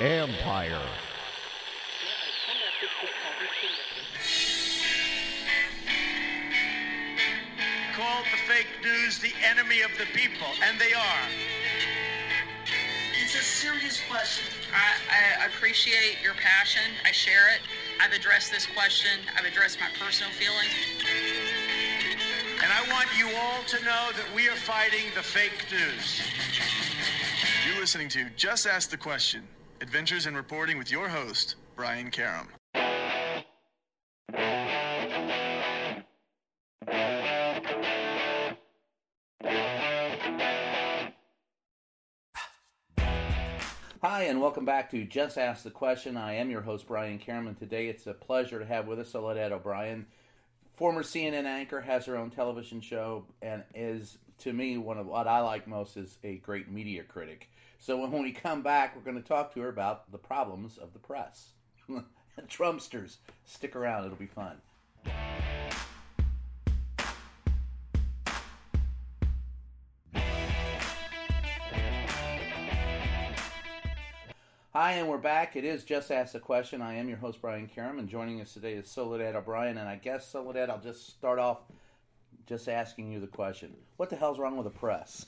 Empire. Called the fake news the enemy of the people, and they are. It's a serious question. I, I appreciate your passion. I share it. I've addressed this question. I've addressed my personal feelings. And I want you all to know that we are fighting the fake news. Listening to Just Ask the Question Adventures in Reporting with your host, Brian Karem. Hi, and welcome back to Just Ask the Question. I am your host, Brian Karem. Today it's a pleasure to have with us Soledad O'Brien. Former CNN anchor, has her own television show, and is, to me, one of what I like most is a great media critic. So when we come back, we're going to talk to her about the problems of the press. Trumpsters. Stick around, it'll be fun. Hi, and we're back. It is Just Ask a Question. I am your host, Brian Karem, and joining us today is Soledad O'Brien. And I guess, Soledad, I'll just start off just asking you the question What the hell's wrong with the press?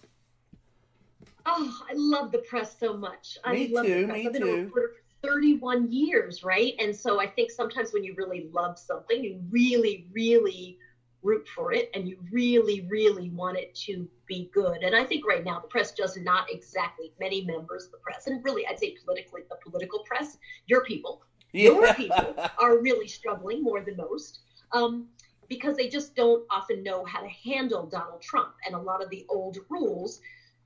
Oh, I love the press so much. Me I love too. Me I've been too. a reporter for 31 years, right? And so I think sometimes when you really love something, you really, really root for it and you really, really want it to be good. And I think right now the press does not exactly, many members of the press, and really I'd say politically, the political press, your people, your people are really struggling more than most. Um, because they just don't often know how to handle Donald Trump and a lot of the old rules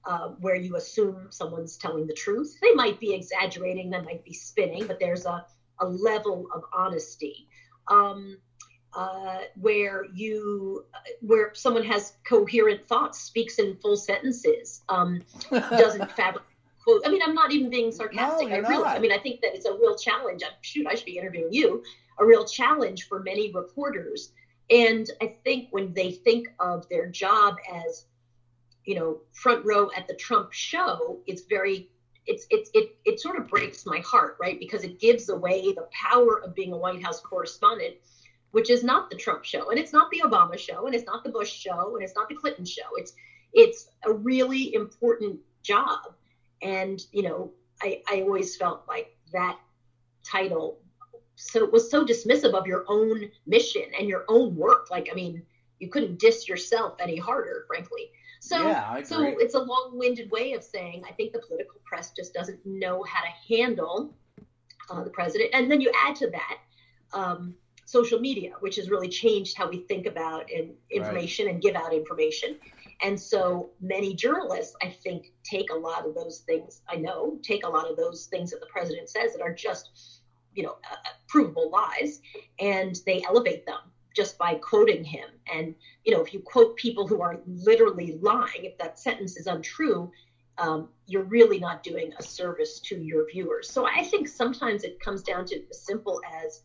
uh, where you assume someone's telling the truth. They might be exaggerating, they might be spinning, but there's a, a level of honesty um, uh, where you where someone has coherent thoughts, speaks in full sentences, um, doesn't fabricate. Quote. I mean, I'm not even being sarcastic. No, I not. I mean, I think that it's a real challenge. I- Shoot, I should be interviewing you. A real challenge for many reporters. And I think when they think of their job as you know front row at the Trump show, it's very it's it's it it sort of breaks my heart, right? Because it gives away the power of being a White House correspondent, which is not the Trump show, and it's not the Obama show, and it's not the Bush show, and it's not the Clinton show. It's it's a really important job, and you know I I always felt like that title so was so dismissive of your own mission and your own work. Like I mean, you couldn't diss yourself any harder, frankly. So, Yeah, so it's a long-winded way of saying I think the political press just doesn't know how to handle uh, the president. And then you add to that um, social media, which has really changed how we think about in, information and give out information. And so many journalists, I think, take a lot of those things. I know take a lot of those things that the president says that are just, you know, uh, provable lies, and they elevate them just by quoting him. And you know, if you quote people who are literally lying, if that sentence is untrue, um, you're really not doing a service to your viewers. So I think sometimes it comes down to as simple as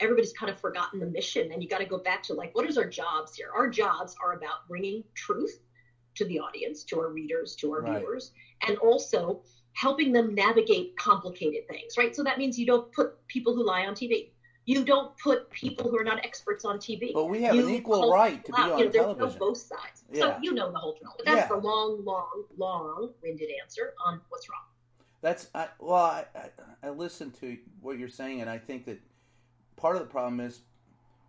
everybody's kind of forgotten the mission, and you got to go back to like, what is our jobs here? Our jobs are about bringing truth to the audience, to our readers, to our Right. viewers, and also helping them navigate complicated things, right? So that means you don't put people who lie on TV. You don't put people who are not experts on TV. But we have You an equal right to be on you know, there's television. No both sides. Yeah. So you know the whole drill. But that's Yeah. the long, long, long-winded answer on what's wrong. That's I, well, I, I, I listen to what you're saying, and I think that part of the problem is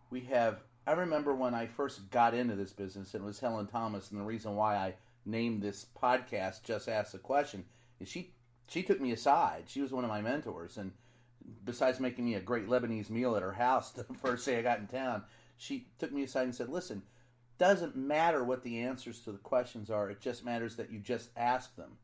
we have. I remember when I first got into this business, and it was Helen Thomas, and the reason why I named this podcast "Just Ask the Question" is she she took me aside. She was one of my mentors, and besides making me a great Lebanese meal at her house the first day I got in town, she took me aside and said, "Listen, doesn't matter what the answers to the questions are. It just matters that you just ask them."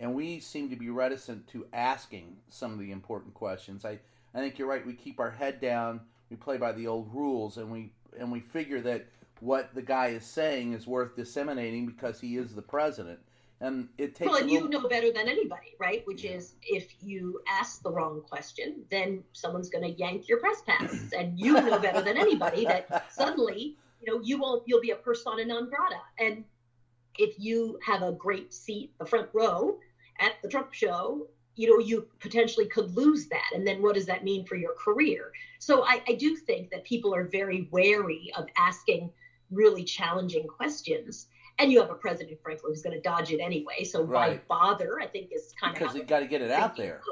and we seem to be reticent to asking some of the important questions. I, I think you're right. We keep our head down. We play by the old rules, and we and we figure that what the guy is saying is worth disseminating because he is the president. And it takes. Well, and you know better than anybody, right? Which is if you ask the wrong question, then someone's going to yank your press pass, and you know better than anybody that suddenly, you know, you won't. You'll be a persona non grata, and if you have a great seat, the front row at the Trump show, you know, you potentially could lose that. And then what does that mean for your career? So I, I do think that people are very wary of asking really challenging questions. And you have a president, frankly, who's going to dodge it anyway. So Right. why bother? I think is kind because of because you got to get it out there.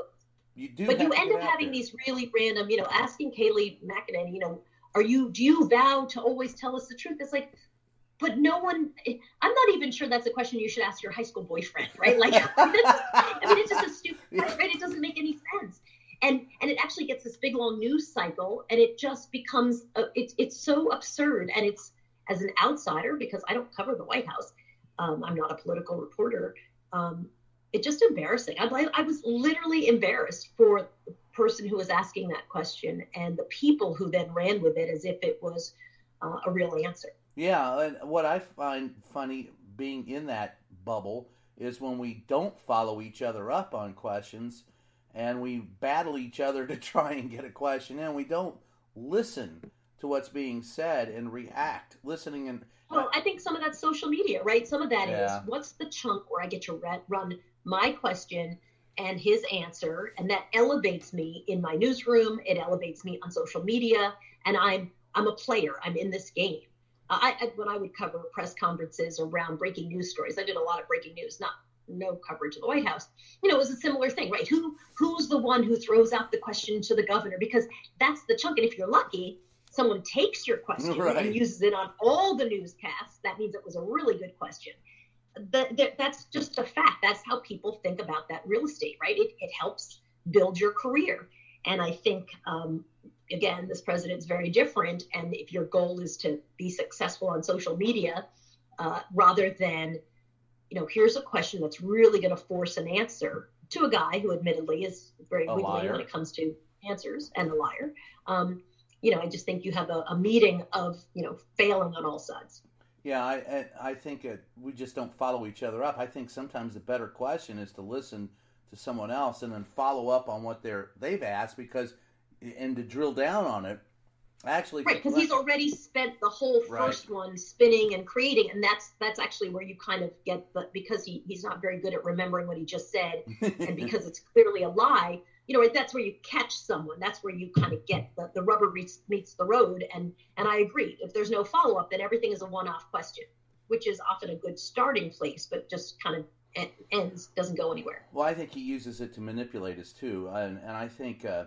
You do, But you end up having there. these really random, you know, asking Kayleigh McEnany, you know, are you, do you vow to always tell us the truth? It's like, but no one, I'm not even sure that's a question you should ask your high school boyfriend, right? Like, I mean, it's just a stupid, right? It doesn't make any sense. And, and it actually gets this big long news cycle and it just becomes, a, it's, it's so absurd. And it's, as an outsider, because I don't cover the White House, um, I'm not a political reporter. Um, it's just embarrassing. I, I was literally embarrassed for the person who was asking that question and the people who then ran with it as if it was uh, a real answer. Yeah, and what I find funny being in that bubble is when we don't follow each other up on questions and we battle each other to try and get a question in. We don't listen to what's being said and react. Listening and Well, I think some of that's social media, right? Some of that is Yeah. what's the chunk where I get to run my question and his answer, and that elevates me in my newsroom. It elevates me on social media, and I'm I'm a player. I'm in this game. Uh, I, I when I would cover press conferences around breaking news stories, I did a lot of breaking news, not no coverage of the White House. You know, it was a similar thing, right? Who who's the one who throws out the question to the governor? Because that's the chunk, and if you're lucky, someone takes your question Right. and uses it on all the newscasts. That means it was a really good question. That, that, that's just a fact. That's how people think about that real estate, right? It, it helps build your career. And I think, um, again, this president's very different. And if your goal is to be successful on social media, uh, rather than, you know, here's a question that's really going to force an answer to a guy who admittedly is very wiggly when it comes to answers and a liar. Um, you know, I just think you have a, a meeting of, you know, failing on all sides. Yeah, I I I think it, we just don't follow each other up. I think sometimes the better question is to listen to someone else and then follow up on what they're they've asked because and to drill down on it. Actually, Right, because he's already spent the whole Right. first one spinning and creating, and that's that's actually where you kind of get the because he, he's not very good at remembering what he just said, and because it's clearly a lie, you know, that's where you catch someone. That's where you kind of get the, the rubber meets, meets the road. And and I agree. If there's no follow up, then everything is a one off question, which is often a good starting place, but just kind of ends doesn't go anywhere. Well, I think he uses it to manipulate us too, and and I think uh,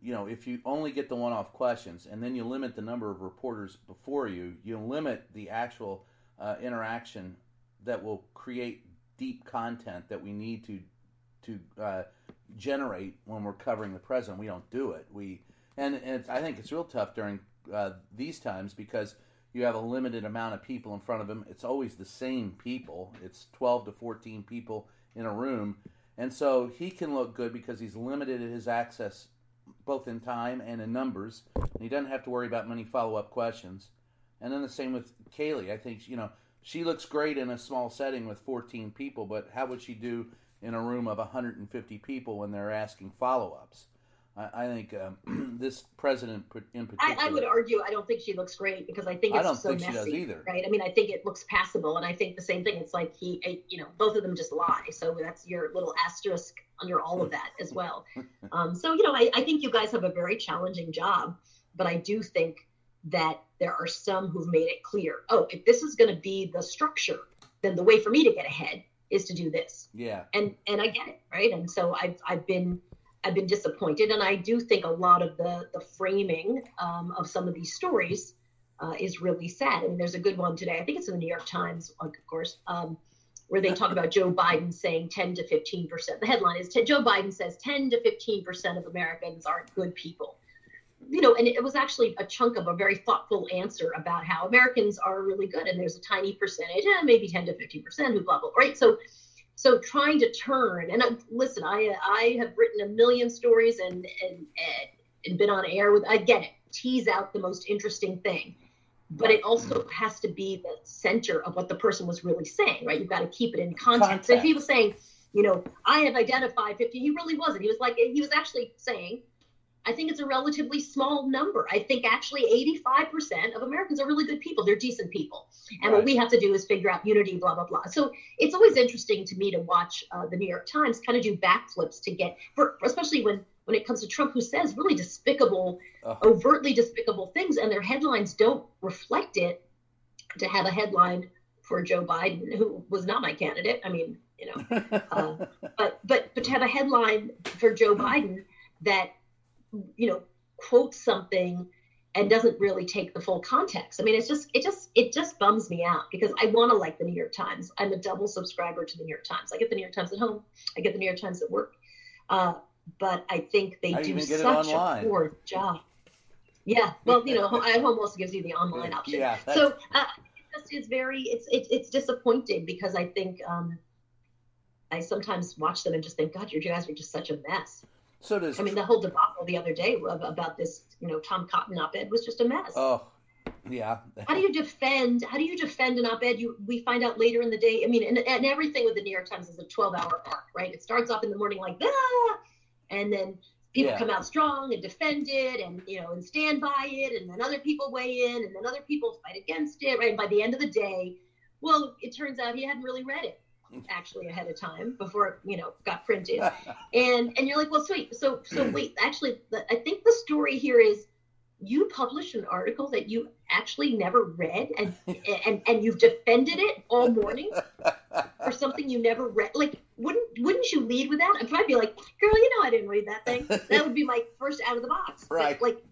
you know if you only get the one-off questions and then you limit the number of reporters before you, you limit the actual uh, interaction that will create deep content that we need to to uh, generate when we're covering the president. We don't do it. We and, and I think it's real tough during uh, these times because you have a limited amount of people in front of him. It's always the same people. It's 12 to 14 people in a room. And so he can look good because he's limited his access both in time and in numbers. And he doesn't have to worry about many follow up questions. And then the same with Kayleigh. I think, you know, she looks great in a small setting with 14 people, but how would she do in a room of 150 people when they're asking follow ups? I, I think um, this president in particular. I, I would argue I don't think she looks great because I think it's I don't so think she messy, does either. right? I mean, I think it looks passable, and I think the same thing. It's like he, eh, you know, both of them just lie. So that's your little asterisk under all of that as well. Um, so you know, I, I think you guys have a very challenging job, but I do think that there are some who've made it clear. Oh, if this is going to be the structure, then the way for me to get ahead is to do this Yeah. and and I get it, right? And so I've I've been I've been disappointed, and I do think a lot of the the framing um, of some of these stories uh, is really sad. I mean, there's a good one today. I think it's in the New York Times, of course, um, where they talk about Joe Biden saying 10 to 15 percent. The headline is Joe Biden says 10 to 15 percent of Americans aren't good people. You know, and it was actually a chunk of a very thoughtful answer about how Americans are really good, and there's a tiny percentage, eh, maybe 10 to 15 percent, who blah blah, right? So so trying to turn and uh, listen i i have written a million stories and and and, and been on air with i get it tease out the most interesting thing but it also has to be the center of what the person was really saying right? You've got to keep it in context. So if he was saying you know i have identified 50 he really wasn't he was like he was actually saying I think it's a relatively small number. I think actually 85% of Americans are really good people. They're decent people. And right. what we have to do is figure out unity, blah, blah, blah. So it's always interesting to me to watch uh, the New York Times kind of do backflips to get, for, especially when, when it comes to Trump, who says really despicable, uh overtly despicable things, and their headlines don't reflect it. To have a headline for Joe Biden, who was not my candidate. I mean, you know, uh, but but but to have a headline for Joe Biden that you know quotes something and doesn't really take the full context. I mean, it's just it just it just bums me out because I want to like the New York Times. I'm a double subscriber to the New York Times. I get the New York Times at home. I get the New York Times at work. Uh, but I think they I do such a poor job. Yeah, well, you know, iHome also gives you the online option. Yeah, so uh, it just is very it's it, it's disappointing because I think um, I sometimes watch them and just think, God, you guys are just such a mess. So does I mean the whole debacle the other day about this, you know, Tom Cotton op-ed was just a mess. Oh, yeah. how do you defend? How do you defend an op-ed? You we find out later in the day. I mean, and, and everything with the New York Times is a 12-hour arc, right? It starts off in the morning like ah, and then people yeah. come out strong and defend it, and you know, and stand by it, and then other people weigh in, and then other people fight against it, right? And by the end of the day, well, it turns out he hadn't really read it actually ahead of time before it, you know got printed. And and you're like well sweet. So so hmm. wait actually i think the story here is you published an article that you actually never read and and and you've defended it all morning for something you never read. Like wouldn't wouldn't you lead with that? I'd probably be like girl you know i didn't read that thing. That would be my first out of the box. Right. like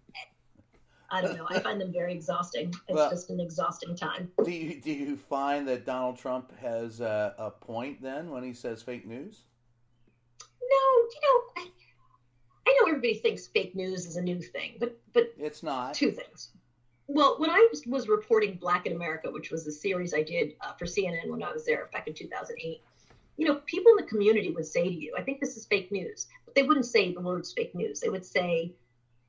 I don't know. I find them very exhausting. It's well, just an exhausting time. Do you do you find that Donald Trump has a, a point then when he says fake news? No, you know, I, I know everybody thinks fake news is a new thing, but but it's not. Two things. Well, when I was, reporting Black in America, which was a series I did uh, for CNN when I was there back in 2008, you know, people in the community would say to you, "I think this is fake news," but they wouldn't say the words "fake news." They would say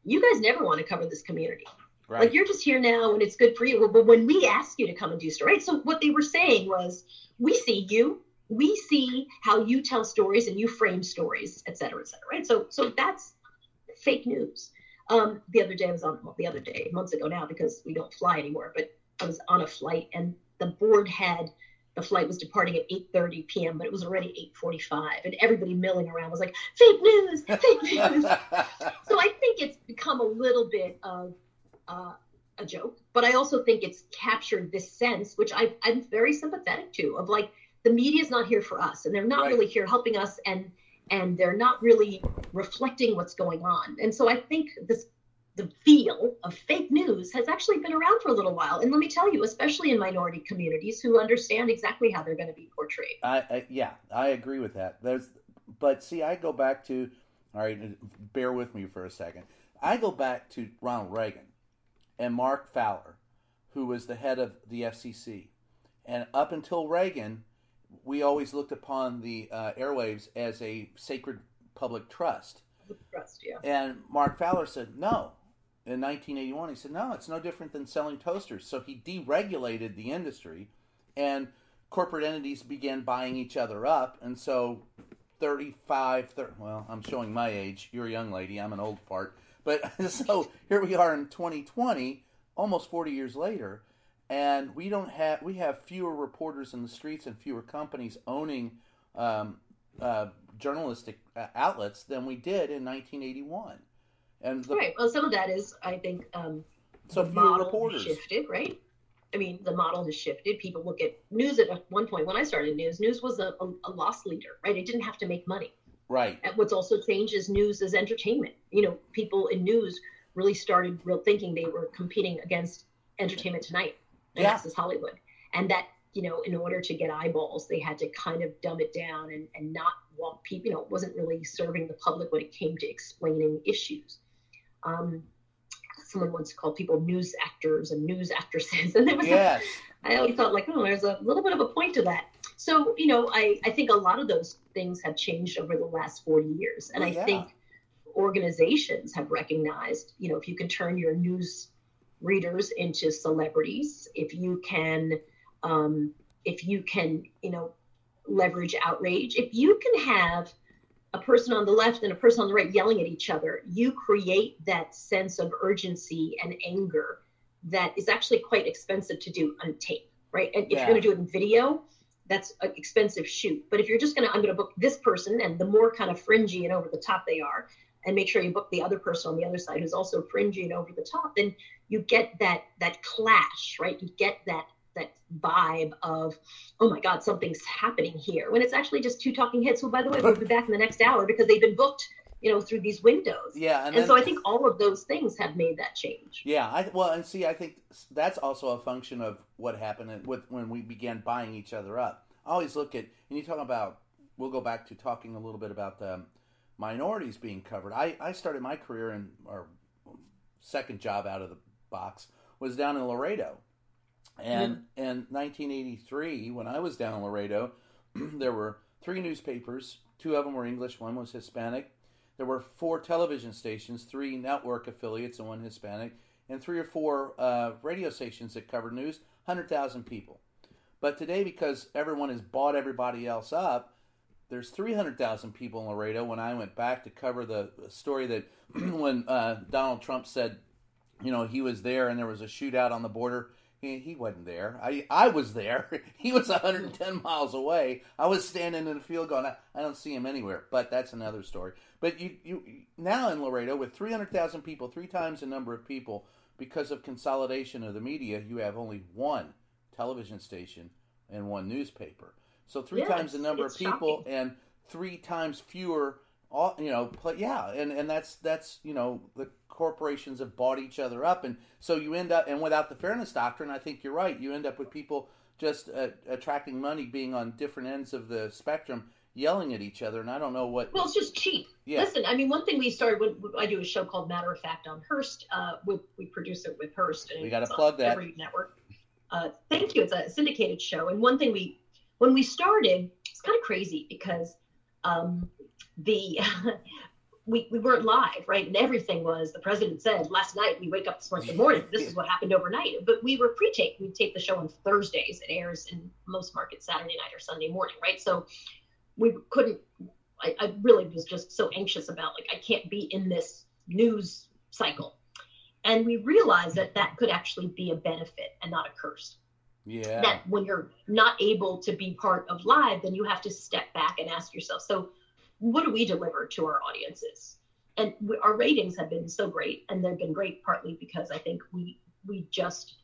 you guys never want to cover this community. Right. Like you're just here now and it's good for you. But when we ask you to come and do stories, right? So what they were saying was, we see you, we see how you tell stories and you frame stories, et cetera, et cetera, right? So so that's fake news. Um, the other day I was on well, the other day, months ago now, because we don't fly anymore, but I was on a flight and the board had the flight was departing at 8.30 p.m but it was already 8.45 and everybody milling around was like fake news! Fake news! So i think it's become a little bit of uh, a joke but i also think it's captured this sense which I, i'm very sympathetic to of like the media is not here for us and they're not right. really here helping us and and they're not really reflecting what's going on. And so i think this the feel of fake news has actually been around for a little while. And let me tell you, especially in minority communities who understand exactly how they're going to be portrayed. I, I, yeah, I agree with that. There's, but see, I go back to, all right, bear with me for a second. I go back to Ronald Reagan and Mark Fowler, who was the head of the FCC. And up until Reagan, we always looked upon the uh, airwaves as a sacred public trust. Trust, yeah. And Mark Fowler said, no, in 1981, he said, no, it's no different than selling toasters. So he deregulated the industry, and corporate entities began buying each other up. And so 35, 30, well, I'm showing my age. You're a young lady. I'm an old fart. But so here we are in 2020, almost 40 years later, and we don't have we have fewer reporters in the streets and fewer companies owning um, uh, journalistic uh, outlets than we did in 1981. And the, right. Well, some of that is, I think, um, so the model reporters. shifted, right? I mean, the model has shifted. People look at news at one point when I started news. News was a, a, a loss leader, right? It didn't have to make money. Right. And what's also changed is news as entertainment. You know, people in news really started real thinking they were competing against Entertainment Tonight and yeah. Access Hollywood, and that you know, in order to get eyeballs, they had to kind of dumb it down and, and not want people, you know, it wasn't really serving the public when it came to explaining issues. Um, someone once called people news actors and news actresses. And there was, yes. a, I always thought like, oh, there's a little bit of a point to that. So, you know, I, I think a lot of those things have changed over the last 40 years. And oh, I yeah. think organizations have recognized, you know, if you can turn your news readers into celebrities, if you can, um, if you can, you know, leverage outrage, if you can have a person on the left and a person on the right yelling at each other, you create that sense of urgency and anger that is actually quite expensive to do on tape, right? And if Yeah. you're going to do it in video, that's an expensive shoot. But if you're just going to, I'm going to book this person, and the more kind of fringy and over the top they are, and make sure you book the other person on the other side who's also fringy and over the top, then you get that that clash, right? You get that that vibe of, oh my God, something's happening here. When it's actually just two talking heads who, by the way, we'll be back in the next hour because they've been booked, you know, through these windows. Yeah, and, And, then, so I think all of those things have made that change. Yeah, I well, and see, I think that's also a function of what happened with when we began buying each other up. I always look at, and you talk about. We'll go back to talking a little bit about the minorities being covered. I I started my career in our second job out of the box was down in Laredo, and in 1983, when I was down in Laredo, there were three newspapers. Two of them were English. One was Hispanic. There were four television stations, three network affiliates, and one Hispanic, and three or four uh, radio stations that covered news. Hundred thousand people. But today, because everyone has bought everybody else up, there's 300,000 people in Laredo. When I went back to cover the story that when uh, Donald Trump said, you know, he was there and there was a shootout on the border, he, he wasn't there. I, I was there. He was 110 miles away. I was standing in the field going, I, I don't see him anywhere. But that's another story. But you, you now in Laredo with 300,000 people, three times the number of people, because of consolidation of the media, you have only one television station and one newspaper. So three Yeah, times the number of people shocking. and three times fewer. All you know, pla yeah, and and that's that's you know the corporations have bought each other up, and so you end up and without the fairness doctrine, I think you're right. You end up with people just uh, attracting money, being on different ends of the spectrum, yelling at each other, and I don't know what. Well, it's just cheap. Yeah. Listen, I mean, one thing we started when I do a show called Matter of Fact on Hearst. Uh, with we produce it with Hearst, and We gotta plug that. every network. Uh, thank you. It's a syndicated show, and one thing we when we started, it's kind of crazy because um, the we, we weren't live, right? And everything was the president said last night. We wake up this morning, morning. This is what happened overnight. But we were pre-taped. We tape the show on Thursdays. It airs in most markets Saturday night or Sunday morning, right? So we couldn't. I, I really was just so anxious about like I can't be in this news cycle, and we realized that that could actually be a benefit and not a curse yeah, that when you're not able to be part of live, then you have to step back and ask yourself, so what do we deliver to our audiences? And we, our ratings have been so great, and they've been great partly because I think we we just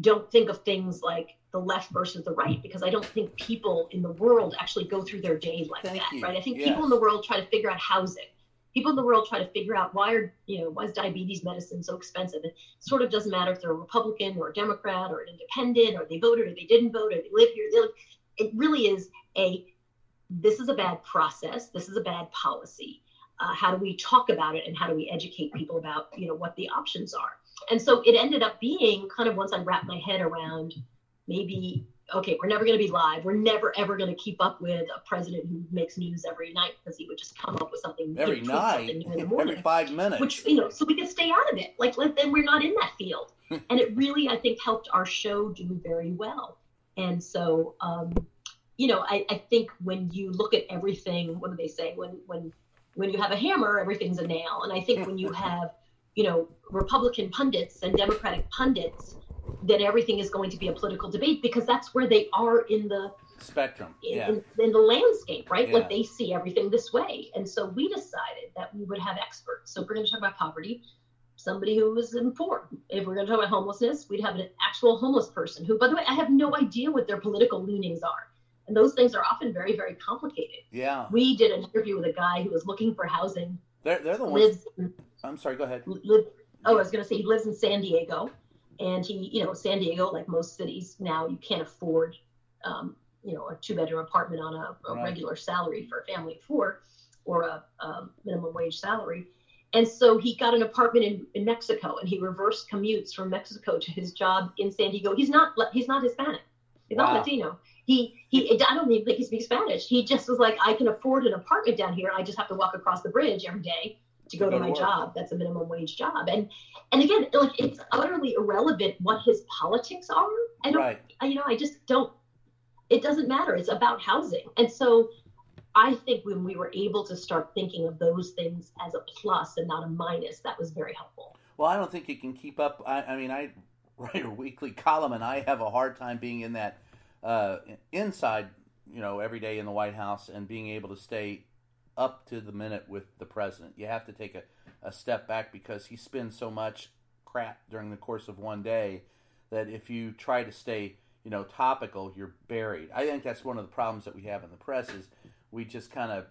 don't think of things like the left versus the right because I don't think people in the world actually go through their day like Thank that, you. right? I think Yes. people in the world try to figure out housing. People in the world try to figure out why are you know why is diabetes medicine so expensive? It sort of doesn't matter if they're a Republican or a Democrat or an independent or they voted or they didn't vote or they live here. They live. It really is a this is a bad process. This is a bad policy. Uh, how do we talk about it and how do we educate people about you know what the options are? And so it ended up being kind of once I wrapped my head around maybe okay, we're never going to be live. We're never ever going to keep up with a president who makes news every night because he would just come up with something every something night, new in the morning every five minutes. which you know so we can stay out of it like let then we're not in that field and it really i think helped our show do very well and so um you know i i think when you look at everything what do they say when when when you have a hammer everything's a nail and i think when you have you know republican pundits and democratic pundits then everything is going to be a political debate because that's where they are in the Spectrum, in, yeah, in, in the landscape, right? Yeah. Like they see everything this way. And so we decided that we would have experts. So if we're going to talk about poverty, somebody who was informed. If we're going to talk about homelessness, we'd have an actual homeless person who, by the way, I have no idea what their political leanings are. And those things are often very, very complicated. yeah. We did an interview with a guy who was looking for housing, They're they're the ones. lives in I'm sorry. Go ahead. live, oh, I was going to say he lives in San Diego, and he, you know, San Diego, like most cities now, you can't afford, um, you know, a two-bedroom apartment on a, a Right. regular salary for a family of four, or a um, minimum wage salary. And so he got an apartment in, in Mexico, and he reverse commutes from Mexico to his job in San Diego. He's not he's not Hispanic, he's Wow. not Latino. He he. I don't even think he speaks Spanish. He just was like, I can afford an apartment down here. I just have to walk across the bridge every day to go To to go to my job. That's a minimum wage job. And and again, like it's utterly irrelevant what his politics are. I don't. Right. I, you know, I just don't. It doesn't matter. It's about housing. And so I think when we were able to start thinking of those things as a plus and not a minus, that was very helpful. Well, I don't think you can keep up. I, I mean, I write a weekly column, and I have a hard time being in that uh, inside, you know, every day in the White House and being able to stay up to the minute with the president. You have to take a, a step back because he spins so much crap during the course of one day that if you try to stay, you know, topical, you're buried. I think that's one of the problems that we have in the press is we just kind of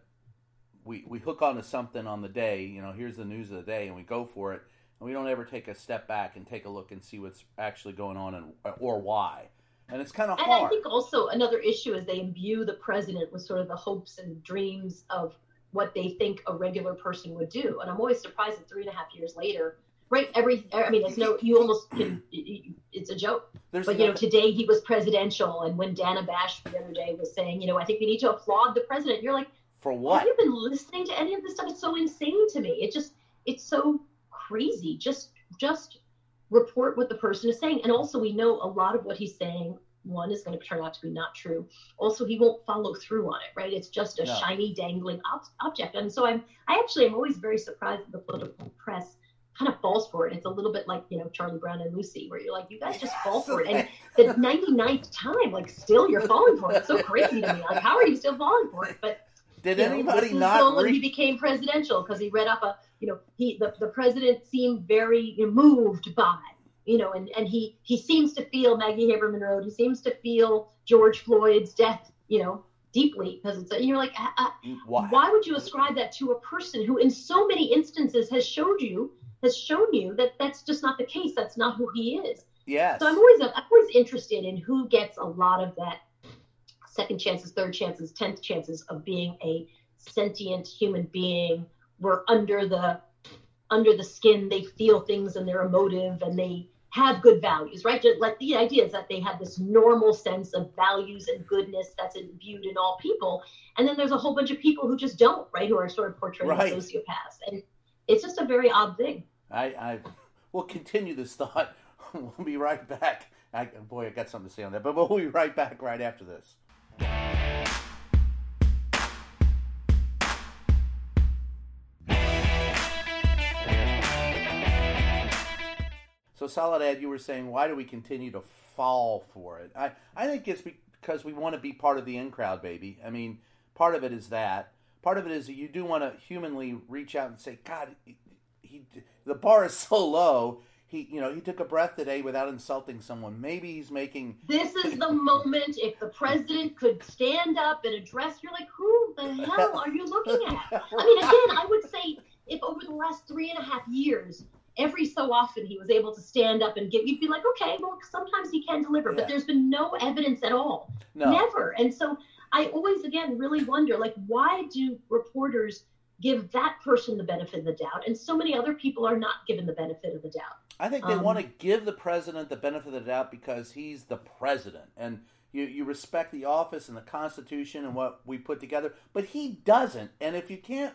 we, we hook onto something on the day, you know, here's the news of the day and we go for it and we don't ever take a step back and take a look and see what's actually going on and or why. And it's kind of hard. and hard. I think also another issue is they imbue the president with sort of the hopes and dreams of what they think a regular person would do. And I'm always surprised that three and a half years later, right? Every, I mean, it's no, you almost can, it's a joke. There's but you know, today he was presidential, and when Dana Bash the other day was saying, you know, I think we need to applaud the president. You're like, for what? have you been listening to any of this stuff? It's so insane to me. It just, it's so crazy. Just, just report what the person is saying, and also we know a lot of what he's saying. One is going to turn out to be not true. Also, he won't follow through on it. Right? It's just a No. shiny, dangling ob- object. And so I'm, I actually am always very surprised that the political press kind of falls for it. It's a little bit like you know Charlie Brown and Lucy, where you're like, you guys just fall for it. And the 99th time, like still you're falling for it. It's so crazy to me. Like, how are you still falling for it? But Did you know, anybody the not when he became presidential because he read up a you know he the, the president seemed very moved by you know and and he he seems to feel Maggie Haberman Road he seems to feel George Floyd's death you know deeply because it's and you're like uh, uh, Why? why would you ascribe that to a person who in so many instances has showed you has shown you that that's just not the case that's not who he is Yes. so I'm always I'm always interested in who gets a lot of that second chances, third chances, tenth chances of being a sentient human being. We're under the under the skin. They feel things and they're emotive and they have good values, right? Just like the idea is that they have this normal sense of values and goodness that's imbued in all people. And then there's a whole bunch of people who just don't, right? Who are sort of portrayed Right. as sociopaths. And it's just a very odd thing. I, I we'll continue this thought. we'll be right back. I, boy, I got something to say on that, but we'll be right back right after this. So, Soledad, you were saying, why do we continue to fall for it? I, I think it's because we want to be part of the in crowd, baby. I mean, part of it is that. Part of it is that you do want to humanly reach out and say, God, he, he the bar is so low. He, you know, he took a breath today without insulting someone. Maybe he's making. This is the moment if the president could stand up and address, you're like, who the hell are you looking at? I mean, again, I would say if over the last three and a half years, every so often he was able to stand up and give, you'd be like, okay, well, sometimes he can deliver, Yeah. but there's been no evidence at all. No, Never. And so I always, again, really wonder, like, why do reporters give that person the benefit of the doubt? And so many other people are not given the benefit of the doubt. I think they Um, want to give the president the benefit of the doubt because he's the president, and you you respect the office and the Constitution and what we put together. But he doesn't, and if you can't,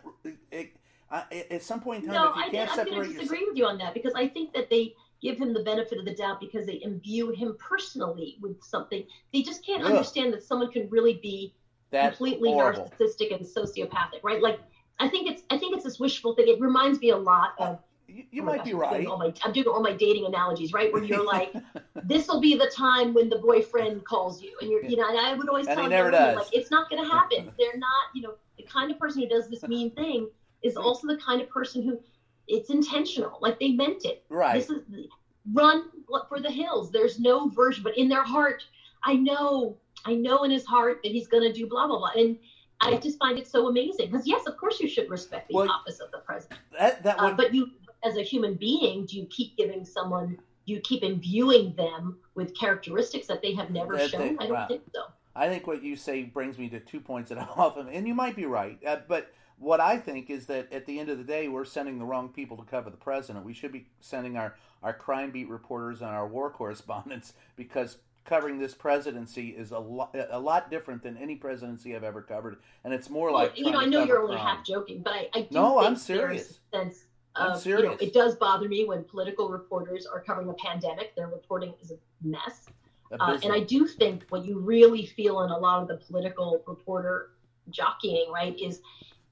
it, I, at some point in time, No, if you I, can't I'm going separate yourself, disagree with you on that because I think that they give him the benefit of the doubt because they imbue him personally with something. They just can't Ugh. understand that someone can really be that's completely horrible. narcissistic and sociopathic, right? Like, I think it's I think it's this wishful thing. It reminds me a lot of. You, you oh might be right. my- I'm doing all my dating analogies, right? Where you're like, this will be the time when the boyfriend calls you, and you're, you know, and I would always And tell he young never women, does. like, it's not going to happen. They're not, you know, the kind of person who does this mean thing is also the kind of person who it's intentional, like they meant it. Right. This is run for the hills. There's no version, but in their heart, I know, I know in his heart that he's going to do blah blah blah, and I just find it so amazing because yes, of course you should respect the Well, office of the president. that that Uh, but you, as a human being, do you keep giving someone, do you keep imbuing them with characteristics that they have never That shown? they- I don't think so. I think what you say brings me to two points that I'm off and you might be right. Uh, but what I think is that at the end of the day, we're sending the wrong people to cover the president. We should be sending our, our crime beat reporters and our war correspondents because covering this presidency is a lot a lot different than any presidency I've ever covered, and it's more Well, like you know, I know you're only crime. half joking, but I, I do No, think I'm serious. sense I'm you know, it does bother me when political reporters are covering a pandemic. Their reporting is a mess. Uh, and I do think what you really feel in a lot of the political reporter jockeying, right? Is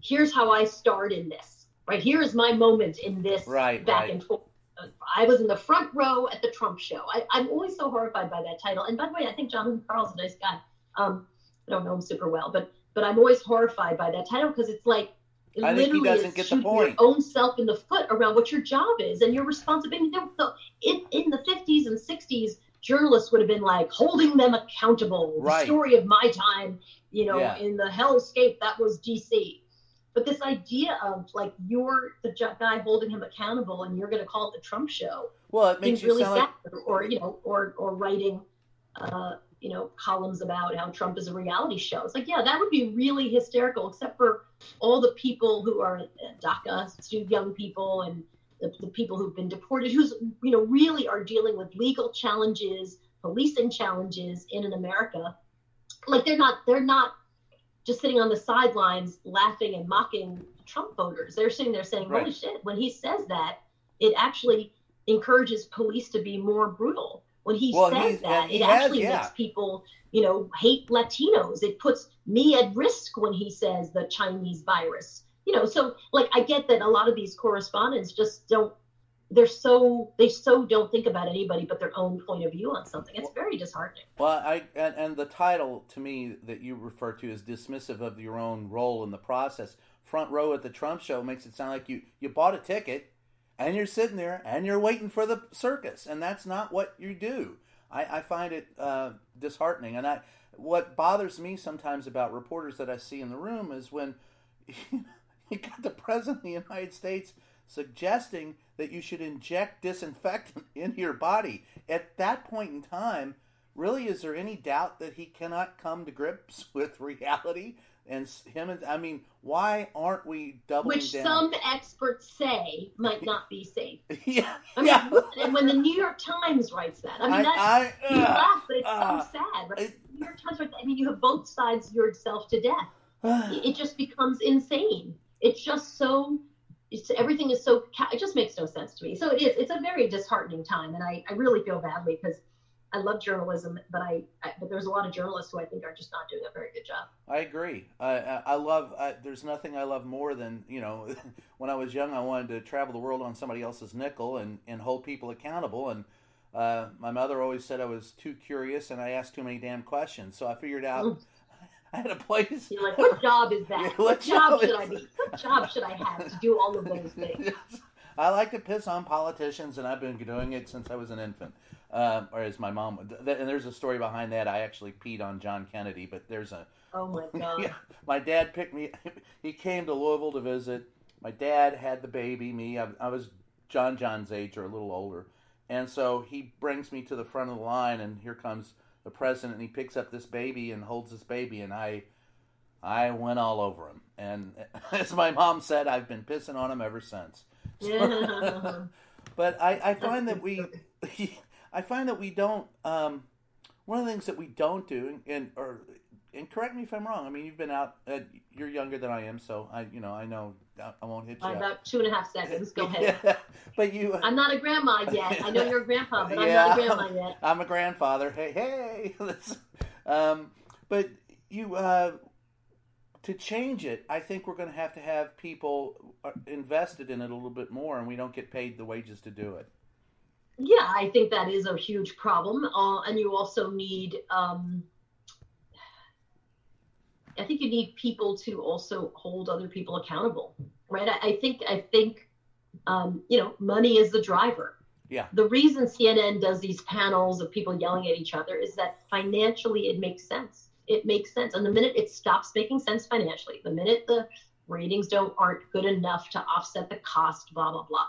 here's how I start in this, right? Here is my moment in this Right, back right. and forth. I was in the front row at the Trump show. I, I'm always so horrified by that title. And by the way, I think Jonathan Karl's a nice guy. Um, I don't know him super well, but but I'm always horrified by that title because it's like I think he literally doesn't get the point. your own self in the foot around what your job is and your responsibility. In, in the 50s and 60s, journalists would have been like holding them accountable. Right. The story of my time, you know, Yeah. in the hellscape that was DC. But this idea of like you're the guy holding him accountable and you're going to call it the Trump show Well, it makes you really sound like sad. Or you know, or or writing, uh, you know, columns about how Trump is a reality show. It's like, yeah, that would be really hysterical. Except for all the people who are at DACA, young people, and the, the people who've been deported, who's you know really are dealing with legal challenges, policing challenges in an America. Like they're not they're not just sitting on the sidelines laughing and mocking Trump voters. They're sitting there saying, "Holy Right. shit!" When he says that, it actually encourages police to be more brutal. When he Well, says that, it has, actually yeah. makes people, you know, hate Latinos. It puts me at risk when he says the Chinese virus. You know, so like I get that a lot of these correspondents just don't. They're so they so don't think about anybody but their own point of view on something. It's very disheartening. Well, I and, and the title to me that you refer to is dismissive of your own role in the process. Front row at the Trump show makes it sound like you you bought a ticket and you're sitting there and you're waiting for the circus, and that's not what you do. I, I find it uh, disheartening, and I what bothers me sometimes about reporters that I see in the room is when you got the president of the United States suggesting that you should inject disinfectant into your body. At that point in time, really, is there any doubt that he cannot come to grips with reality? And him, and I mean, why aren't we doubling Which down? some experts say might not be safe. yeah, I mean, yeah. and when the New York Times writes that, I mean, that's I, you I, laugh, but it's uh, so sad, right? it- New York Times, writes that. I mean, you have both sides yourself to death. it just becomes insane. It's just so. It's, everything is so. It just makes no sense to me. So it is. It's a very disheartening time, and I, I really feel badly because I love journalism, but I, I but there's a lot of journalists who I think are just not doing a very good job. I agree. I I, love. I, there's nothing I love more than you know. when I was young, I wanted to travel the world on somebody else's nickel and and hold people accountable. And uh, my mother always said I was too curious and I asked too many damn questions. So I figured out I had a place. You're like, what job is that? Yeah, what, what job job should I be? What job should I have to do all of those things? I like to piss on politicians, and I've been doing it since I was an infant. Um, or as my mom, would- th- and there's a story behind that. I actually peed on John Kennedy, but there's a Oh my god. yeah, my dad picked me. He came to Louisville to visit. My dad had the baby. Me, I, I was John John's age or a little older, and so he brings me to the front of the line, and here comes the president. And he picks up this baby and holds this baby, and I, I went all over him. And as my mom said, I've been pissing on him ever since. Yeah. But I, I find that we, I find that we don't. Um, one of the things that we don't do, and, or and correct me if I'm wrong. I mean, you've been out. Uh, you're younger than I am, so I, you know, I know I, won't hit you. About two and a half seconds. Go ahead. Yeah, but you, I'm not a grandma yet. I know you're a grandpa, but I'm not a grandma yet. I'm a grandfather. Hey, hey. Um, but you, uh, to change it, I think we're going to have to have people uh, invested in it a little bit more, and we don't get paid the wages to do it. Yeah, I think that is a huge problem. Uh, and you also need, um, I think you need people to also hold other people accountable, right? I, I think, I think, um, you know, money is the driver. Yeah. The reason CNN does these panels of people yelling at each other is that financially it makes sense. It makes sense. And the minute it stops making sense financially, the minute the ratings don't aren't good enough to offset the cost, blah blah blah,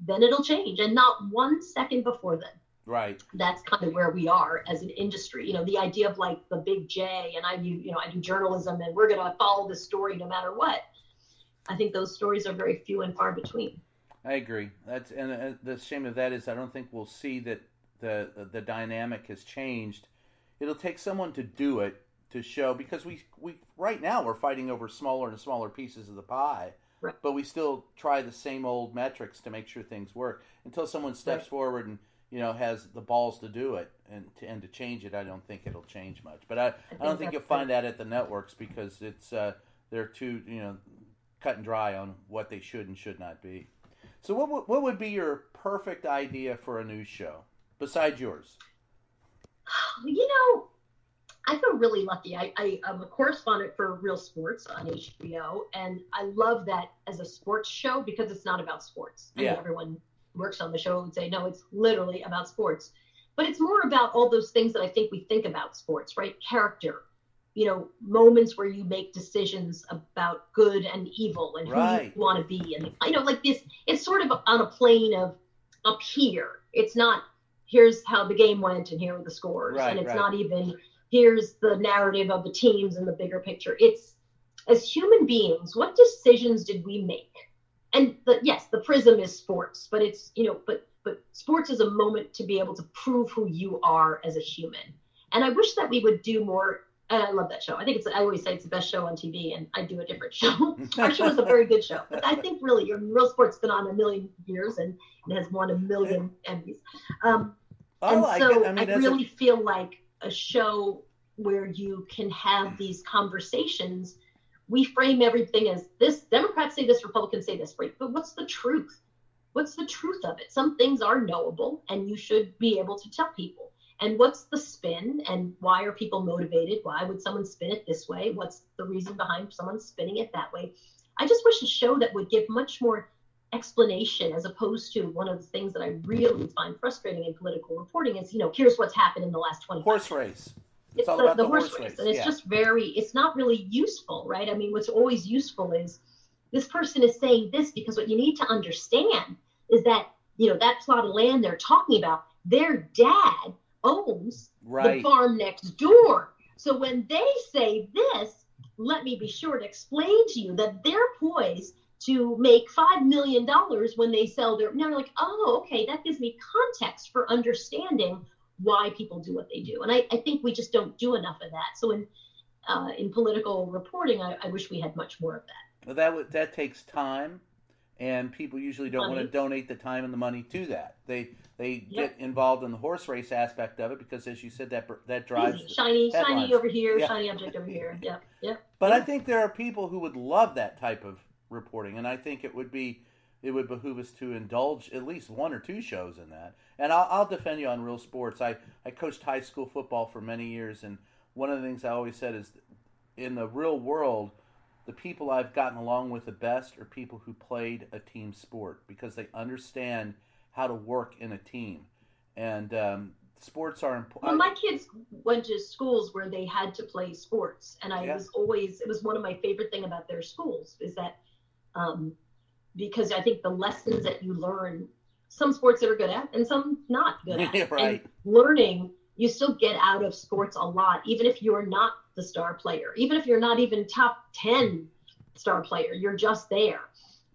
then it'll change. And not one second before then. Right. That's kind of where we are as an industry. You know, the idea of like the big J and I do, you know, I do journalism and we're gonna follow the story no matter what. I think those stories are very few and far between. I agree. That's and uh, the shame of that is I don't think we'll see that the the dynamic has changed. It'll take someone to do it to show because we we right now we're fighting over smaller and smaller pieces of the pie, Right. but we still try the same old metrics to make sure things work until someone steps Right. forward and you know, has the balls to do it and to, and to change it, I don't think it'll change much. But I, I, don't think you'll find that at the networks because it's uh, they're too you know cut and dry on what they should and should not be. So what would- what would be your perfect idea for a news show besides yours? You know, I feel really lucky. I, I, I'm a correspondent for Real Sports on HBO, and I love that as a sports show because it's not about sports. I Yeah. mean, everyone works on the show would say, no, it's literally about sports. But it's more about all those things that I think we think about sports, right? Character, you know, moments where you make decisions about good and evil and who Right. you want to be. And, you know, like this, it's sort of on a plane of up here. It's not, here's how the game went and here are the scores. Right, and it's right. not even, here's the narrative of the teams and the bigger picture. It's as human beings, what decisions did we make? And the, yes, the prism is sports, but it's you know, but but sports is a moment to be able to prove who you are as a human. And I wish that we would do more. And I love that show. I think it's. I always say it's the best show on TV, and I do a different show. Our show is a very good show, but I think really, your real sports been on a million years and it has won a million Emmys. Um, I and like so it. I mean, I as a- really feel like a show where you can have these conversations. We frame everything as this Democrats say this, Republicans say this, right? But what's the truth? What's the truth of it? Some things are knowable and you should be able to tell people. And what's the spin and why are people motivated? Why would someone spin it this way? What's the reason behind someone spinning it that way? I just wish a show that would give much more explanation as opposed to one of the things that I really find frustrating in political reporting is, you know, here's what's happened in the last 20 horse race. It's, all the, about the horse race, and it's yeah. just very it's not really useful right i mean what's always useful is this person is saying this because what you need to understand is that you know that plot of land they're talking about their dad owns right. the farm next door so when they say this let me be sure to explain to you that they're poised to make five million dollars when they sell their now you're like oh okay that gives me context for understanding why people do what they do. And I, I think we just don't do enough of that. So in uh, in political reporting, I, I wish we had much more of that. Well, that would that takes time, and people usually don't want to donate the time and the money to that. They they Yep. get involved in the horse race aspect of it because, as you said, that that drives. Shiny, headlines. shiny over here, Yeah. shiny object over here. Yep, yep. But I think there are people who would love that type of reporting, and I think it would be it would behoove us to indulge at least one or two shows in that. And I'll, I'll defend you on real sports. I I coached high school football for many years, and one of the things I always said is, in the real world, the people I've gotten along with the best are people who played a team sport because they understand how to work in a team, and um, sports are important. Well, my kids went to schools where they had to play sports, and I Yeah. was always it was one of my favorite thing about their schools is that um, because I think the lessons that you learn, some sports that are good at and some not good at, right. and learning you still get out of sports a lot, even if you're not the star player, even if you're not even top ten star player, you're just there.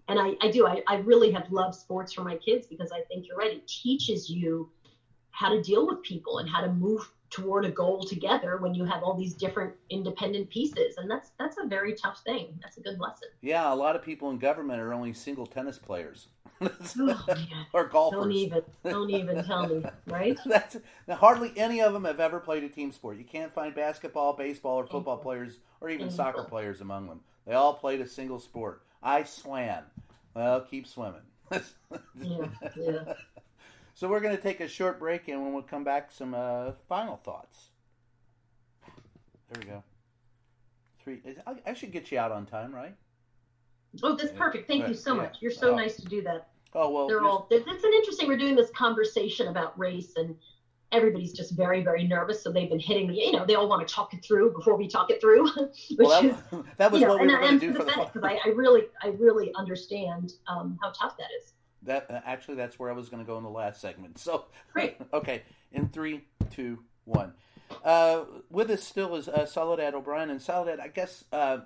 And I, I do, I, I really have loved sports for my kids because I think you're right. It teaches you how to deal with people and how to move toward a goal together when you have all these different independent pieces and that's that's a very tough thing that's a good lesson Yeah, a lot of people in government are only single tennis players oh, or golfers. don't even don't even tell me right That's hardly any of them have ever played a team sport. You can't find basketball, baseball, or football Painful. players, or even Painful. soccer players among them. They all played a single sport. I swam. Well, keep swimming. yeah yeah So we're going to take a short break, and when we come back, some uh, final thoughts. There we go. Three. I, I should get you out on time, right? oh that's perfect thank you so Yeah. much you're so Oh. nice to do that Oh well. they're all it's it's an interesting we're doing this conversation about race and everybody's just very very nervous so they've been hitting me you know they all want to talk it through before we talk it through which well, is that, was you know, what we were going to do for the. because I, I really, I really understand um, how tough that is. That uh, actually, that's where I was going to go in the last segment. So Great. okay, in three, two, one. Uh, with us still is uh, Soledad O'Brien, and Soledad, I guess, uh,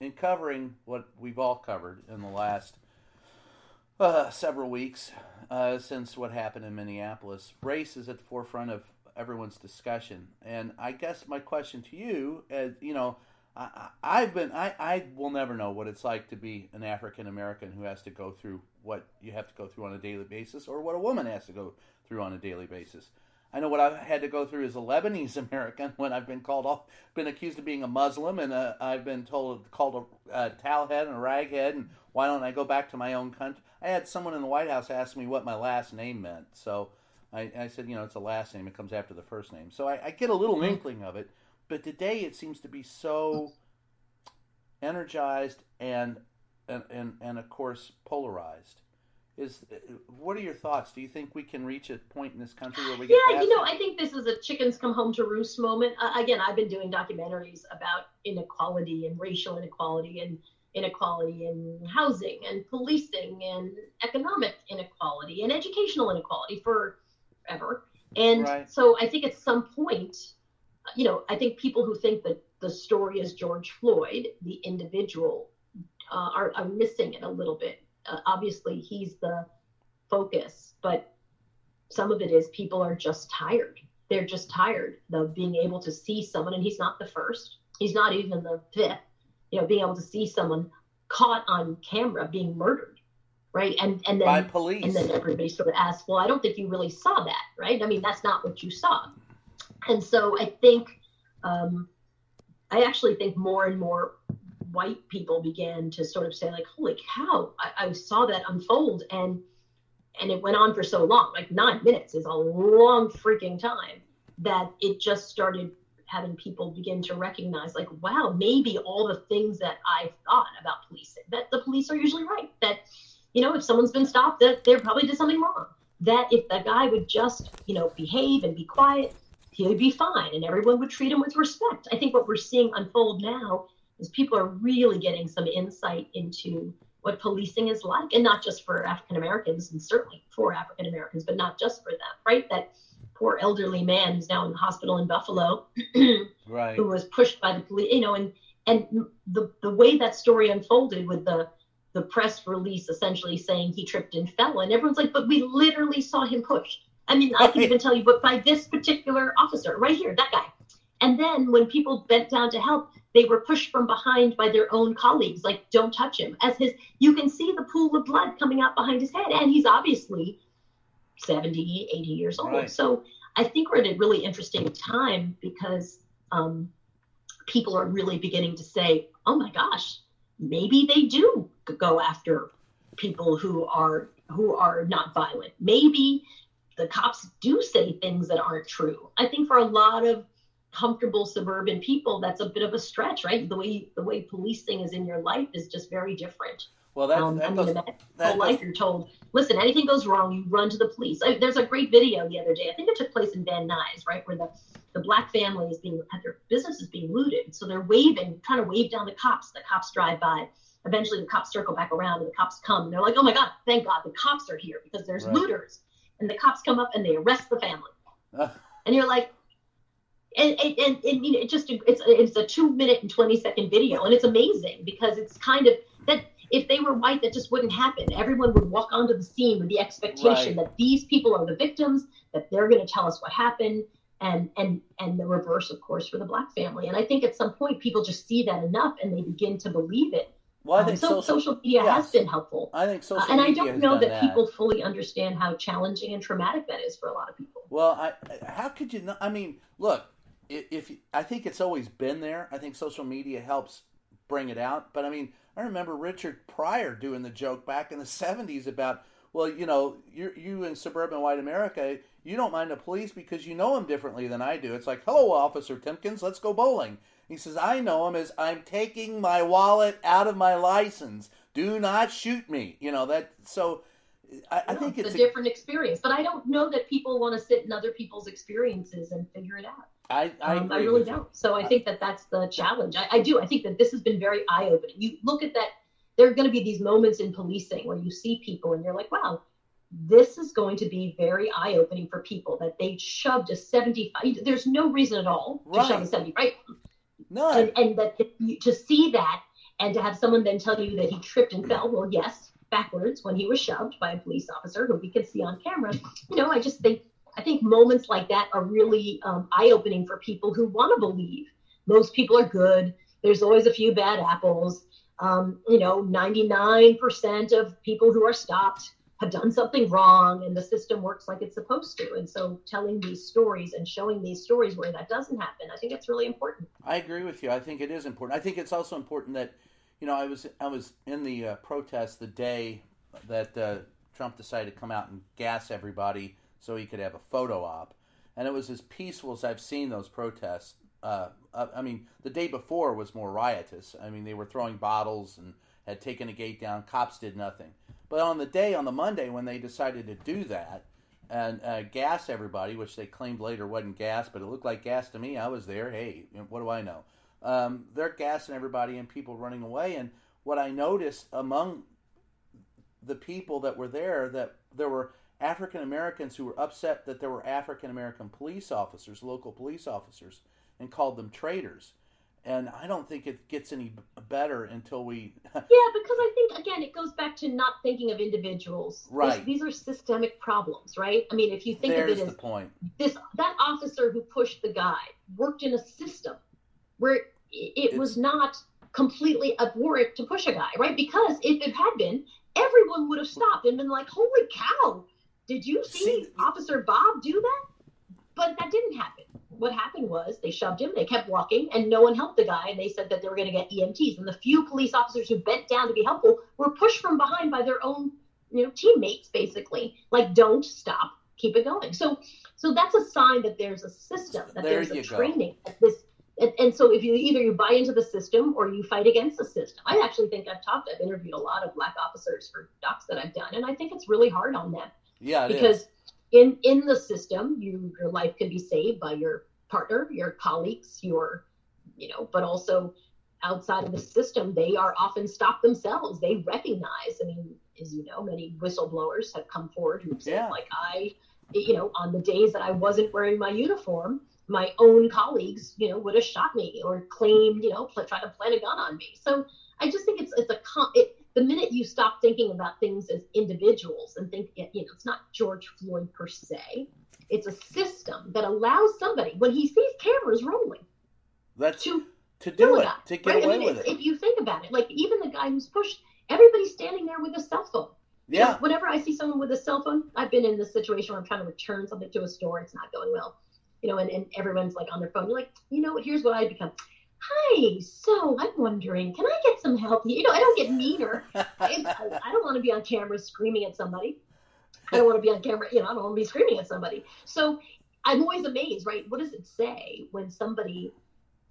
in covering what we've all covered in the last uh, several weeks uh, since what happened in Minneapolis, race is at the forefront of everyone's discussion. And I guess my question to you, is, you know, I, I've been I, I will never know what it's like to be an African American who has to go through what you have to go through on a daily basis or what a woman has to go through on a daily basis. I know what I've had to go through as a Lebanese American when I've been called off, been accused of being a Muslim, and uh, I've been told called a, a towelhead and a raghead, and why don't I go back to my own country? I had someone in the White House ask me what my last name meant, so I, I said, you know, it's a last name; it comes after the first name. So I, I get a little mm-hmm. inkling of it, but today it seems to be so energized and and and, and of course polarized. Is what are your thoughts? Do you think we can reach a point in this country where we yeah you know i think this is a chickens come home to roost moment. Uh, again i've been doing documentaries about inequality and racial inequality and inequality in housing and policing and economic inequality and educational inequality forever. And right. so i think at some point you know i think people who think that the story is george floyd the individual uh, are, are missing it a little bit uh, obviously he's the focus, but some of it is people are just tired. They're just tired of being able to see someone, and he's not the first. He's not even the fifth. You know, being able to see someone caught on camera being murdered, right? And and then by police, and then everybody sort of asks, "Well, I don't think you really saw that, right? I mean, that's not what you saw." And so I think, um, I actually think more and more white people began to sort of say like holy cow I, I, saw that unfold and and it went on for so long like nine minutes is a long freaking time that it just started having people begin to recognize like wow maybe all the things that i thought about policing that the police are usually right that you know if someone's been stopped that they probably did something wrong that if that guy would just you know behave and be quiet he would be fine and everyone would treat him with respect i think what we're seeing unfold now is people are really getting some insight into what policing is like, and not just for African Americans, and certainly for African Americans, but not just for them, right? That poor elderly man who's now in the hospital in Buffalo, right. who was pushed by the police, you know, and and the the way that story unfolded with the the press release essentially saying he tripped and fell, and everyone's like, but we literally saw him pushed. I mean, I can even tell you, but by this particular officer right here, that guy. And then when people bent down to help, they were pushed from behind by their own colleagues, like, don't touch him. As his, you can see the pool of blood coming out behind his head, and he's obviously 70, 80 years old. Right. So I think we're at a really interesting time because um, people are really beginning to say, oh my gosh, maybe they do go after people who are who are not violent. Maybe the cops do say things that aren't true. I think for a lot of comfortable suburban people, that's a bit of a stretch, right? The way the way policing is in your life is just very different. Well, that's, um, that I mean, that, whole life you're told, listen, anything goes wrong, you run to the police. I, there's a great video the other day. I think it took place in Van Nuys, right, where the the black family is being their business is being looted, so they're waving, trying to wave down the cops. The cops drive by. Eventually, the cops circle back around, and the cops come, and they're like, "Oh my God, thank God, the cops are here because there's right. looters." And the cops come up and they arrest the family. Uh. And you're like, and, and, and, and, you know, it just it's it's a two minute and 20 second video and it's amazing because it's kind of that if they were white that just wouldn't happen everyone would walk onto the scene with the expectation right. that these people are the victims that they're going to tell us what happened and and and the reverse of course for the black family and i think at some point people just see that enough and they begin to believe it well, I um, think um, so, social, social, media yes. has been helpful. I think social uh, and I don't know that, that, people fully understand how challenging and traumatic that is for a lot of people. Well, I, how could you not? I mean, look, if I think it's always been there. I think social media helps bring it out. But I mean, I remember Richard Pryor doing the joke back in the '70s about, well, you know, you you in suburban white America, you don't mind the police because you know them differently than I do. It's like, hello, Officer Timkins, let's go bowling. He says, I know him as I'm taking my wallet out of my license. Do not shoot me. You know that. So I, I think it's, it's a, a different experience, but I don't know that people want to sit in other people's experiences and figure it out. I I, um, I really don't. So I think that that's the challenge. I, I do. I think that this has been very eye opening. You look at that. There are going to be these moments in policing where you see people and you're like, wow, this is going to be very eye opening for people that they shoved a 75. There's no reason at all to right. shove a 70, And, and that to see that and to have someone then tell you that he tripped and fell. Well, yes, backwards when he was shoved by a police officer who we could see on camera. You know, I just think I think moments like that are really um, eye opening for people who want to believe most people are good. there's always a few bad apples. Um, you know, 99% of people who are stopped have done something wrong and the system works like it's supposed to. And so telling these stories and showing these stories where that doesn't happen, I think it's really important. I agree with you. I think it is important. I think it's also important that, you know, I was I was in the uh, protest the day that uh, Trump decided to come out and gas everybody so he could have a photo op, and it was as peaceful as I've seen those protests. Uh, I mean, the day before was more riotous. I mean, they were throwing bottles and had taken a gate down. Cops did nothing. But on the day, on the Monday, when they decided to do that and uh, gas everybody, which they claimed later wasn't gas, but it looked like gas to me. I was there. Hey, what do I know? Um, they're gassing everybody and people running away. And what I noticed among the people that were there, that there were African Americans who were upset that there were African American police officers, local police officers, and called them traitors and I don't think it gets any better until we. yeah, because I think again it goes back to not thinking of individuals. Right. These, these are systemic problems, right? I mean, if you think There's of it as point. this that officer who pushed the guy worked in a system where it, it was not completely abhorrent to push a guy, right? Because if it had been, everyone would have stopped and been like, "Holy cow! Did you see, see Officer Bob do that?" But that didn't happen what happened was they shoved him, they kept walking, and no one helped the guy. And they said that they were going to get EMTs. And the few police officers who bent down to be helpful were pushed from behind by their own, you know, teammates, basically. Like, don't stop, keep it going. So, so that's a sign that there's a system, that there there's a training. This, and, and so if you either you buy into the system or you fight against the system. I actually think I've talked, I've interviewed a lot of black officers for docs that I've done, and I think it's really hard on them. Yeah, because. Is in in the system you your life can be saved by your partner your colleagues your you know but also outside of the system they are often stopped themselves they recognize i mean as you know many whistleblowers have come forward who said Yeah. like i you know on the days that i wasn't wearing my uniform my own colleagues you know would have shot me or claimed you know pl- try to plant a gun on me so i just think it's it's a con- it, the minute you stop thinking about things as individuals and think, you know, it's not George Floyd per se, it's a system that allows somebody, when he sees cameras rolling, That's to to do it, to get right? away I mean, with it. if you think about it, like even the guy who's pushed, everybody's standing there with a cell phone. Yeah, whenever I see someone with a cell phone, I've been in this situation where I'm trying to return something to a store, it's not going well. You know, and, and everyone's like on their phone. You're like, you know, what, here's what I become. Hi, so I'm wondering, can I get some help? You know, I don't get meaner. I, I don't want to be on camera screaming at somebody. I don't want to be on camera, you know, I don't want to be screaming at somebody. So I'm always amazed, right? What does it say when somebody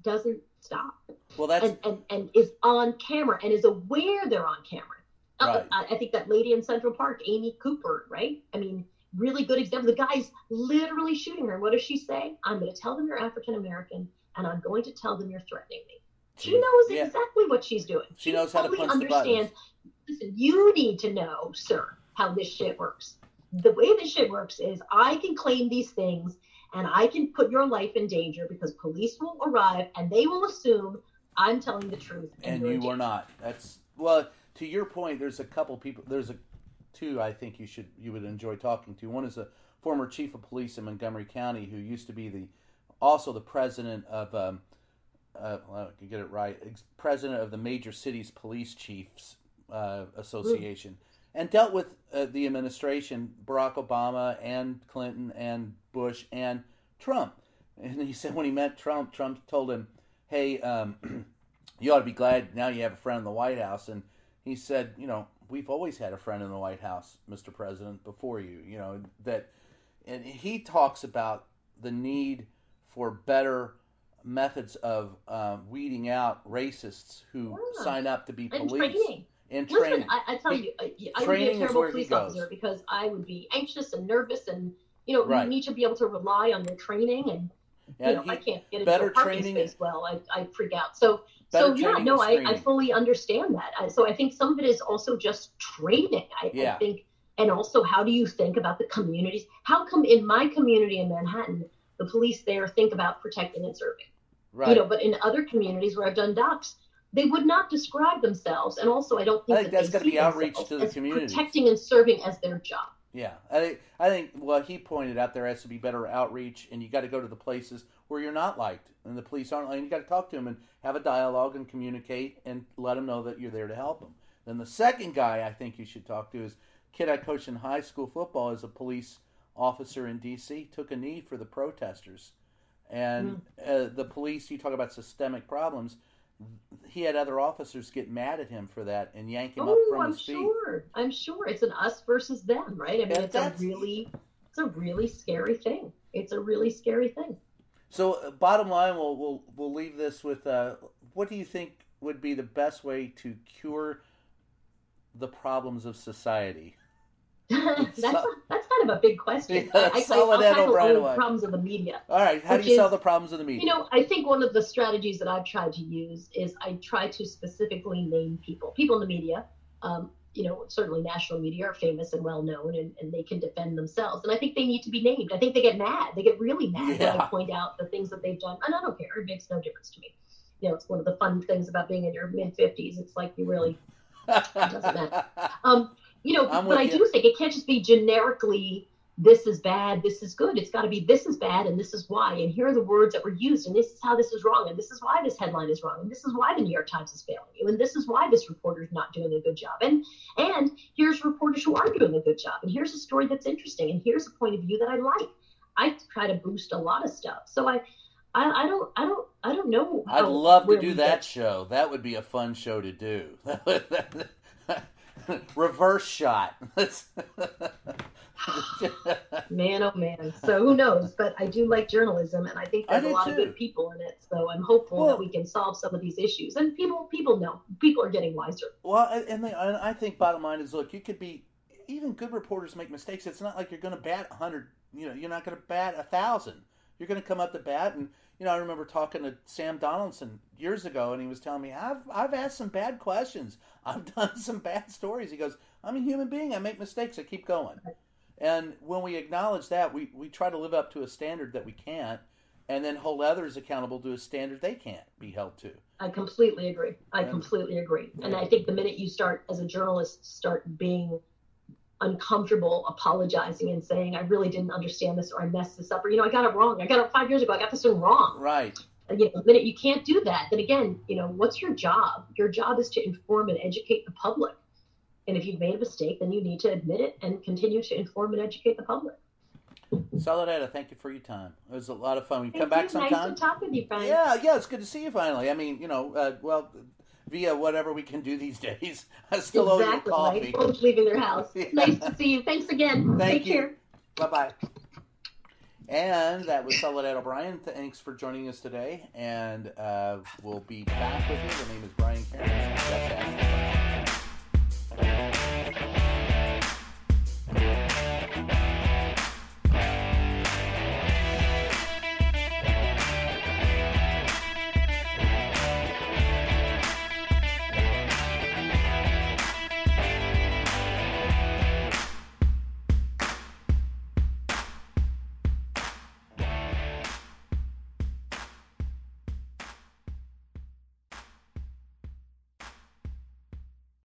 doesn't stop well, that's and, and, and is on camera and is aware they're on camera? Uh, Right. I, I think that lady in Central Park, Amy Cooper, right? I mean, really good example. The guy's literally shooting her. What does she say? I'm going to tell them you're African American and I'm going to tell them you're threatening me. She knows yeah. exactly what she's doing. She knows how to punch the buttons. Listen, you need to know, sir, how this shit works. The way this shit works is I can claim these things and I can put your life in danger because police will arrive and they will assume I'm telling the truth. and in you danger. not. That's well. To your point, there's a couple people. There's a two I think you should you would enjoy talking to. One is a former chief of police in Montgomery County who used to be the also the president of um, uh, well, I can get it right, president of the Major Cities Police Chiefs uh, Association, and dealt with uh, the administration, Barack Obama and Clinton and Bush and Trump. And he said when he met Trump, Trump told him, "Hey, um, you ought to be glad now you have a friend in the White House." And he said, "You know, we've always had a friend in the White House, Mr. President, before you. You know that." And he talks about the need for better methods of um, weeding out racists who Yeah. sign up to be And training. Listen. I, I tell He- you, I, I would be a terrible he police officer because I would be anxious and nervous, and you know, Right. you need to be able to rely on your training. And you know, if I can't get into better a parking training- space well, I I freak out. So so yeah, no, I, I fully understand that. I, so I think some of it is also just training. I, Yeah. I think, and also how do you think about the communities? How come in my community in Manhattan, the police there think about protecting and serving? right. you know but in other communities where i've done docs they would not describe themselves and also i don't think, I think that that's gotta see be outreach to the as communities. protecting and serving as their job. Yeah, I think I think what he pointed out there has to be better outreach, and you got to go to the places where you're not liked and the police aren't and you got to talk to them and have a dialogue and communicate and let them know that you're there to help them then the second guy i think you should talk to is kid i coached in high school football as a police officer in dc took a knee for the protesters. And uh, the police you talk about systemic problems he had other officers get mad at him for that and yank him up Oh, from I'm his feet sure. I'm sure it's an us versus them, right? I mean, it's a really, it's a really scary thing. It's a really scary thing. So, uh, bottom line, we'll we'll we'll leave this with uh, what do you think would be the best way to cure the problems of society? that's So- a, that's kind of a big question. Yeah, I, I, I'll tackle right the problems of the media. All right, how do you is- solve the problems of the media? You know, I think one of the strategies that I've tried to use is I try to specifically name people, people in the media. Um, you know, certainly national media are famous and well known, and, and they can defend themselves. And I think they need to be named. I think they get mad. They get really mad when I point out the things that they've done, and I don't care. It makes no difference to me. You know, it's one of the fun things about being in your mid fifties. It's like you really doesn't matter. Um, you know, I'm but I you. do think it can't just be generically this is bad, this is good. It's got to be this is bad and this is why. And here are the words that were used, and this is how this is wrong, and this is why this headline is wrong, and this is why the New York Times is failing you, and this is why this reporter is not doing a good job. And and here's reporters who are doing a good job, and here's a story that's interesting, and here's a point of view that I like. I try to boost a lot of stuff. So I I, I don't I don't I don't know. I'd love to do that get- show. That would be a fun show to do. Reverse shot. Man, oh man. So who knows? But I do like journalism, and I think there's a do lot of good people in it. So I'm hopeful Well- that we can solve some of these issues. And people, people know. People are getting wiser. Well, and- and, they, and I think bottom line is, look, you could be even good reporters make mistakes. It's not like you're going to bat hundred. You know, you're not going to bat a thousand. You're going to come up to bat, and you know, I remember talking to Sam Donaldson years ago, and he was telling me, "I've I've asked some bad questions. I've done some bad stories." He goes, "I'm a human being. I make mistakes. I keep going." And when we acknowledge that, we we try to live up to a standard that we can't, and then hold others accountable to a standard they can't be held to. I completely agree. I completely agree. And. I think the minute you start, as a journalist, start being uncomfortable apologizing and saying, I really didn't understand this or I messed this up or, you know, I got it wrong. I got it five years ago. I got this one wrong. Right. And, you know, the minute you can't do that, then again, you know, what's your job? Your job is to inform and educate the public. And if you've made a mistake, then you need to admit it and continue to inform and educate the public. Soledad, thank you for your time. It was a lot of fun. We come back you. sometime. Nice to talk with you, Frank. Yeah, yeah, it's good to see you finally. I mean, you know, uh, well, via whatever we can do these days. I still exactly. owe you coffee. Folks leaving their house. yeah. Nice to see you. Thanks again. Thank Take you. care. Bye bye. And that was Soledad O'Brien. Thanks for joining us today. And uh, we'll be back with you. The name is Brian Karem.